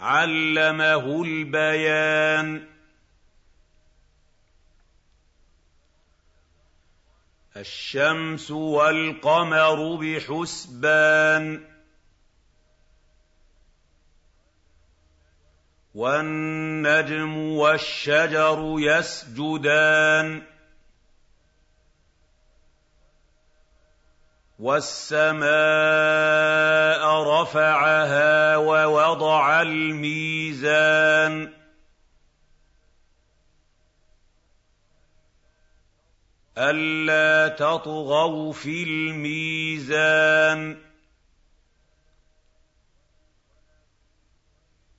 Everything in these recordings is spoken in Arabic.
علمه البيان. الشمس والقمر بحسبان. والنجم والشجر يسجدان. وَالسَّمَاءَ رَفَعَهَا وَوَضَعَ الْمِيزَانَ. أَلَّا تَطْغَوْا فِي الْمِيزَانِ.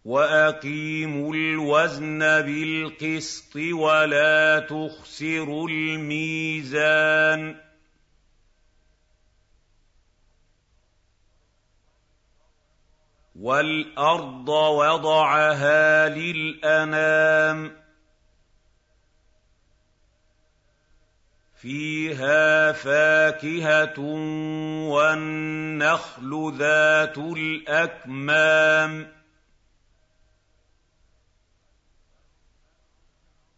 وَأَقِيمُوا الْوَزْنَ بِالْقِسْطِ وَلَا تُخْسِرُوا الْمِيزَانَ. وَالْأَرْضَ وَضَعَهَا لِلْأَنَامِ فِيهَا فَاكِهَةٌ وَالنَّخْلُ ذَاتُ الْأَكْمَامِ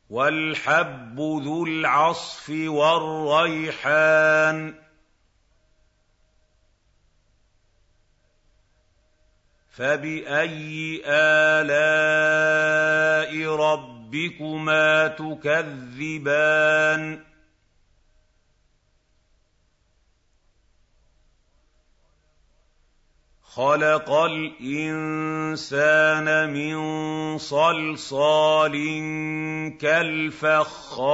وَالْحَبُّ ذُو الْعَصْفِ وَالرَّيْحَانُ فَبِأَيِّ آلَاءِ رَبِّكُمَا تُكَذِّبَانِ خَلَقَ الْإِنسَانَ مِن صَلْصَالٍ كَالْفَخَّارِ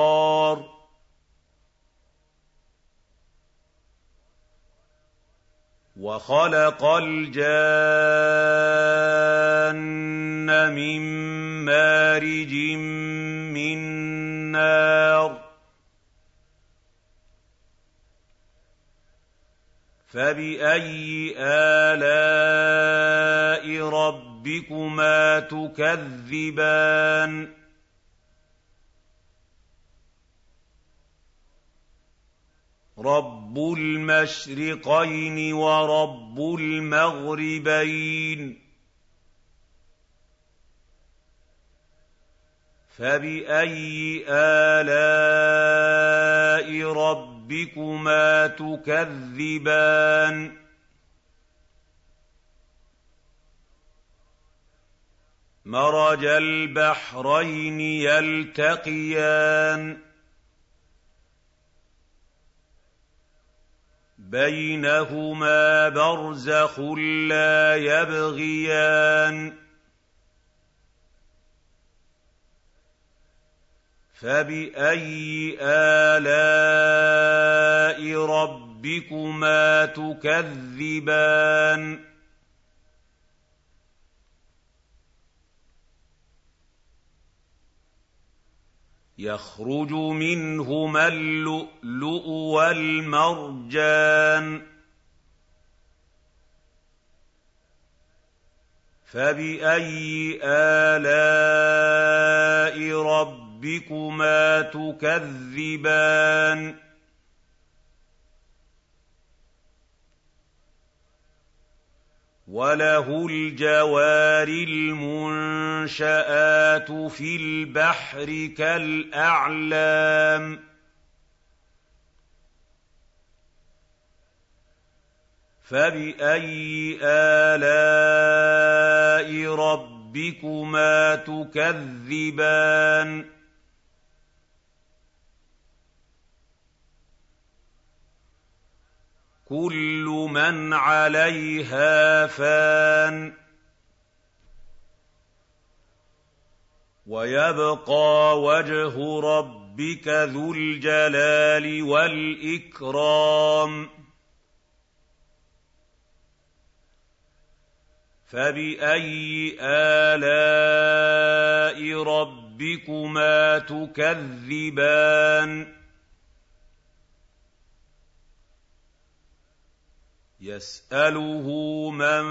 وَخَلَقَ الْجَانَّ مِن مَّارِجٍ مِّن نَّارٍ فَبِأَيِّ آلَاءِ رَبِّكُمَا تُكَذِّبَانِ رَبُّ الْمَشْرِقَيْنِ وَرَبُّ الْمَغْرِبَيْنِ فَبِأَيِّ آلَاءِ رَبِّكُمَا تُكَذِّبَانِ مَرَجَ الْبَحْرَيْنِ يَلْتَقِيَانِ بَيْنَهُمَا بَرْزَخٌ لَّا يَبْغِيَانِ فَبِأَيِّ آلَاءِ رَبِّكُمَا تُكَذِّبَانِ يَخْرُجُ مِنْهُمَا اللُّؤْلُؤُ وَالْمَرْجَانُ. فَبِأَيِّ آلَاءِ رَبِّكُمَا تُكَذِّبَانِ وَلَهُ الْجَوَارِ الْمُنشَآتُ فِي الْبَحْرِ كَالْأَعْلَامِ فَبِأَيِّ آلَاءِ رَبِّكُمَا تُكَذِّبَانِ كُلُّ مَنْ عَلَيْهَا فَانٍ. وَيَبْقَىٰ وَجْهُ رَبِّكَ ذُو الْجَلَالِ وَالْإِكْرَامِ. فَبِأَيِّ آلَاءِ رَبِّكُمَا تُكَذِّبَانِ؟ يَسْأَلُهُ مَن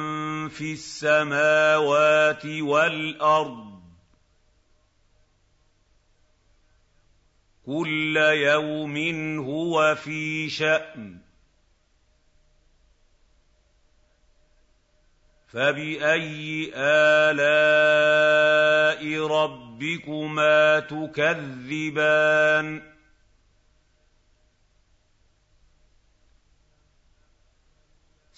فِي السَّمَاوَاتِ وَالْأَرْضِ كُلَّ يَوْمٍ هُوَ فِي شَأْنٍ فَبِأَيِّ آلَاءِ رَبِّكُمَا تُكَذِّبَانِ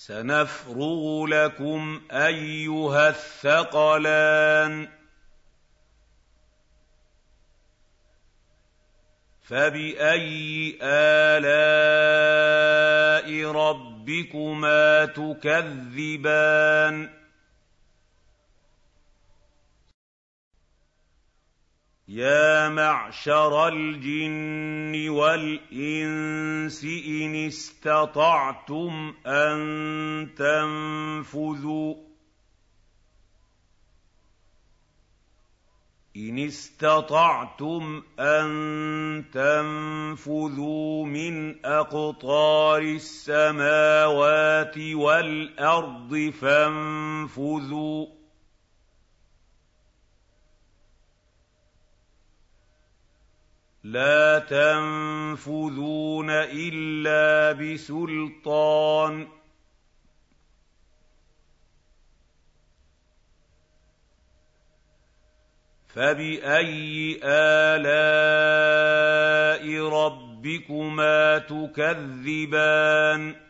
سَنَفْرُغُ لَكُمْ أَيُّهَ الثَّقَلَانِ. فَبِأَيِّ آلَاءِ رَبِّكُمَا تُكَذِّبَانِ؟ يَا مَعْشَرَ الْجِنِّ وَالْإِنسِ إِنِ اسْتَطَعْتُمْ أَن تَنفُذُوا إِنِ اسْتَطَعْتُمْ أَن تَنفُذُوا مِنْ أَقْطَارِ السَّمَاوَاتِ وَالْأَرْضِ فَانفُذُوا لَا تَنفُذُونَ إِلَّا بِسُلْطَانٍ. فَبِأَيِّ آلَاءِ رَبِّكُمَا تُكَذِّبَانِ؟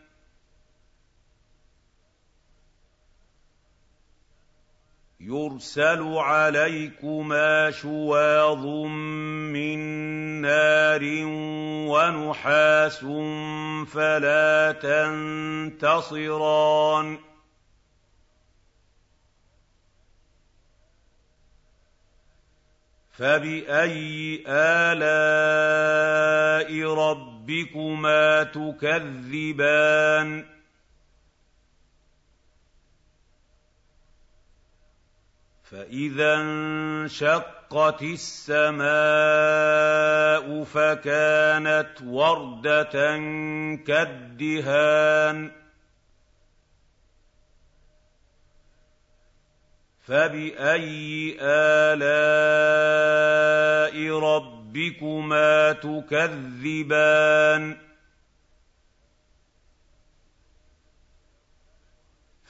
يُرْسَلُ عَلَيْكُمَا شُوَاظٌ مِّن نَّارٍ وَنُحَاسٌ فَلَا تَنتَصِرَانِ. فَبِأَيِّ آلَاءِ رَبِّكُمَا تُكَذِّبَانِ؟ فَإِذَا انشَقَّتِ السَّمَاءُ فَكَانَتْ وَرْدَةً كَالدِّهَانِ. فَبِأَيِّ آلَاءِ رَبِّكُمَا تُكَذِّبَانِ؟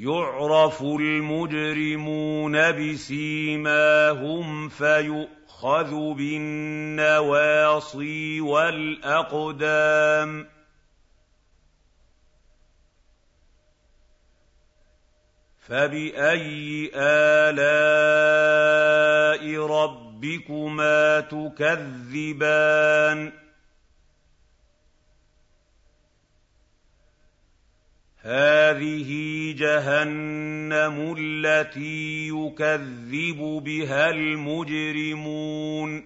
يُعْرَفُ الْمُجْرِمُونَ بِسِيمَاهُمْ فَيُؤْخَذُ بِالنَّوَاصِي وَالْأَقْدَامِ فَبِأَيِّ آلَاءِ رَبِّكُمَا تُكَذِّبَانِ هَٰذِهِ جَهَنَّمُ الَّتِي يُكَذِّبُ بِهَا الْمُجْرِمُونَ.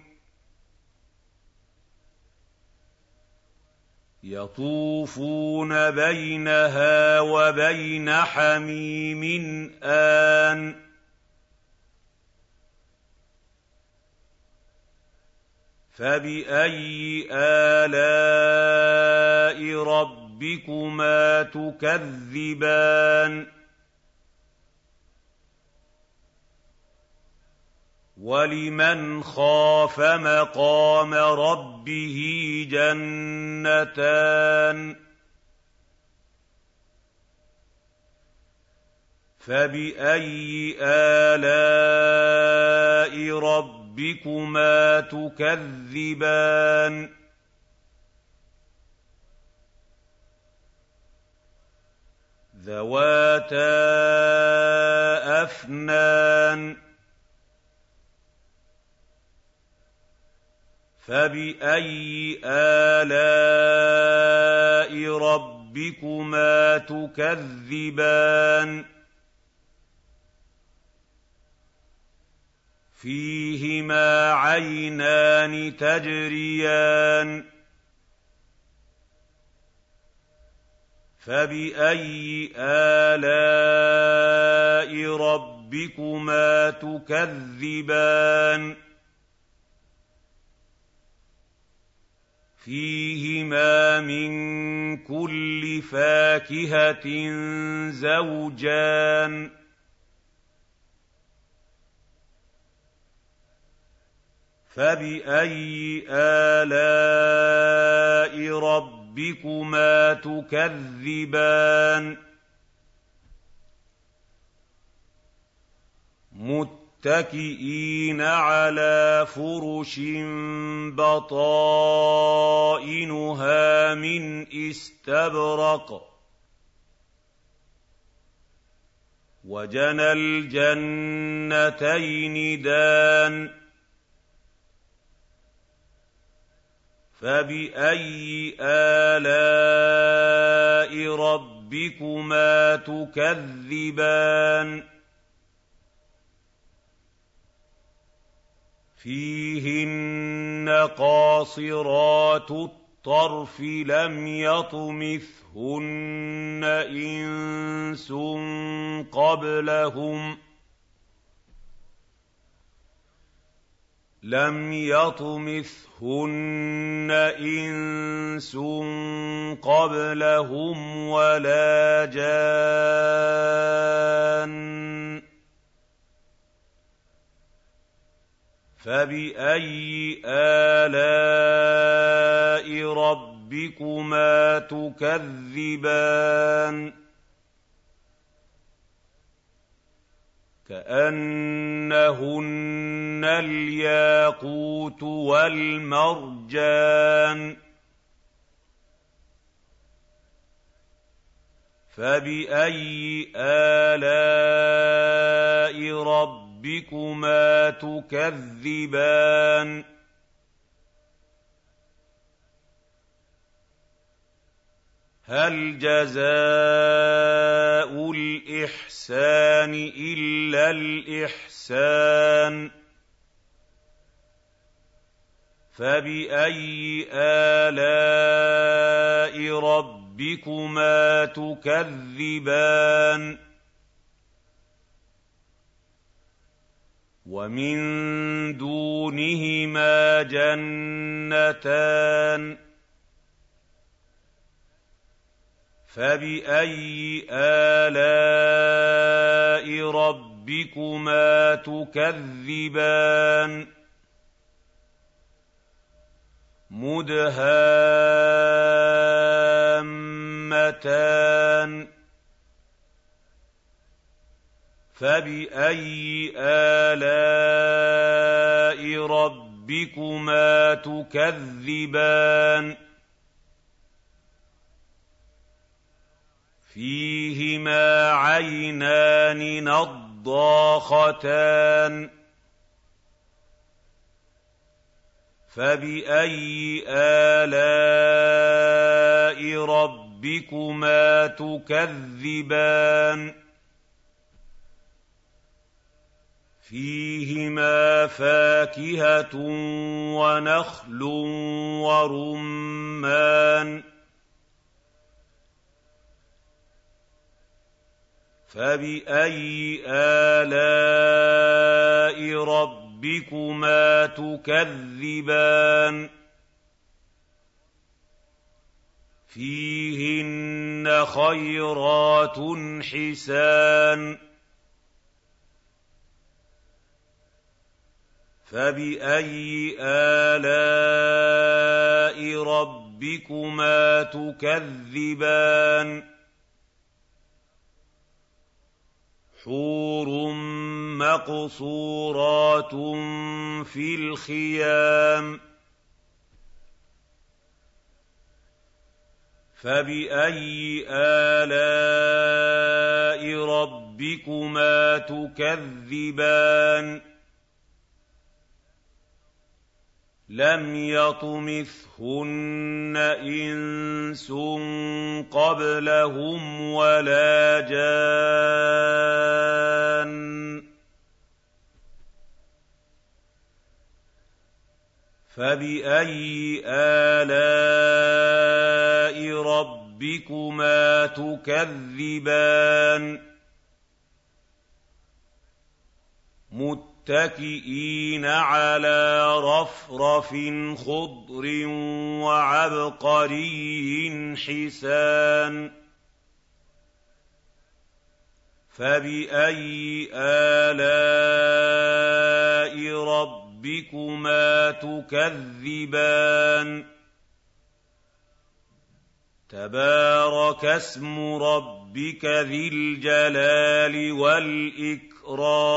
يَطُوفُونَ بَيْنَهَا وَبَيْنَ حَمِيمٍ آنٍ. فَبِأَيِّ آلَاءِ رَبِّكُمَا تُكَذِّبَانِ وَلِمَنْ خَافَ مَقَامَ رَبِّهِ جَنَّتَانِ فَبِأَيِّ آلَاءِ رَبِّكُمَا تُكَذِّبَانِ ذَوَاتَا أَفْنَانٍ فَبِأَيِّ آلَاءِ رَبِّكُمَا تُكَذِّبَانِ فِيهِمَا عَيْنَانِ تَجْرِيَانِ فَبِأَيِّ آلَاءِ رَبِّكُمَا تُكَذِّبَانِ فِيهِمَا مِن كُلِّ فَاكِهَةٍ زَوْجَانِ فَبِأَيِّ آلَاءِ رَبِّكُمَا تُكَذِّبَانِ مُّتَّكِئِينَ عَلَىٰ فُرُشٍ بَطَائِنُهَا مِنْ إِسْتَبْرَقٍ وَجَنَى الْجَنَّتَيْنِ دَانٍ فَبِأَيِّ آلَاءِ رَبِّكُمَا تُكَذِّبَانِ فِيهِنَّ قَاصِرَاتُ الطَّرْفِ لَمْ يَطْمِثْهُنَّ إِنسٌ قَبْلَهُمْ لم يطمثهن إنس قبلهم ولا جان. فَبِأَيِّ آلَاءِ رَبِّكُمَا تُكَذِّبَانِ؟ كَأَنَّهُنَّ الْيَاقُوتُ وَالْمَرْجَانُ فَبِأَيِّ آلَاءِ رَبِّكُمَا تُكَذِّبَانِ هَلْ جَزَاءُ الْإِحْسَانِ إِلَّا الْإِحْسَانُ فَبِأَيِّ آلَاءِ رَبِّكُمَا تُكَذِّبَانِ وَمِن دُونِهِمَا جَنَّتَانِ فَبِأَيِّ آلَاءِ رَبِّكُمَا تُكَذِّبَانِ مُدْهَامَّتَانِ فَبِأَيِّ آلَاءِ رَبِّكُمَا تُكَذِّبَانِ فِيهِمَا عَيْنَانِ نَضَّاخَتَانِ. فَبِأَيِّ آلَاءِ رَبِّكُمَا تُكَذِّبَانِ؟ فِيهِمَا فَاكِهَةٌ وَنَخْلٌ وَرُمَّانٌ. فَبِأَيِّ آلَاءِ رَبِّكُمَا تُكَذِّبَانِ فِيهِنَّ خَيْرَاتٌ حِسَانٌ فَبِأَيِّ آلَاءِ رَبِّكُمَا تُكَذِّبَانِ حُورٌ مَّقْصُورَاتٌ فِي الْخِيَامِ فَبِأَيِّ آلَاءِ رَبِّكُمَا تُكَذِّبَانِ لم يطمثهن إنس قبلهم ولا جان. فبأي آلاء ربكما تكذبان؟ متكئين على رفرف خضر وعبقري حسان فبأي آلاء ربكما تكذبان؟ تبارك اسم ربك ذي الجلال والإكرام.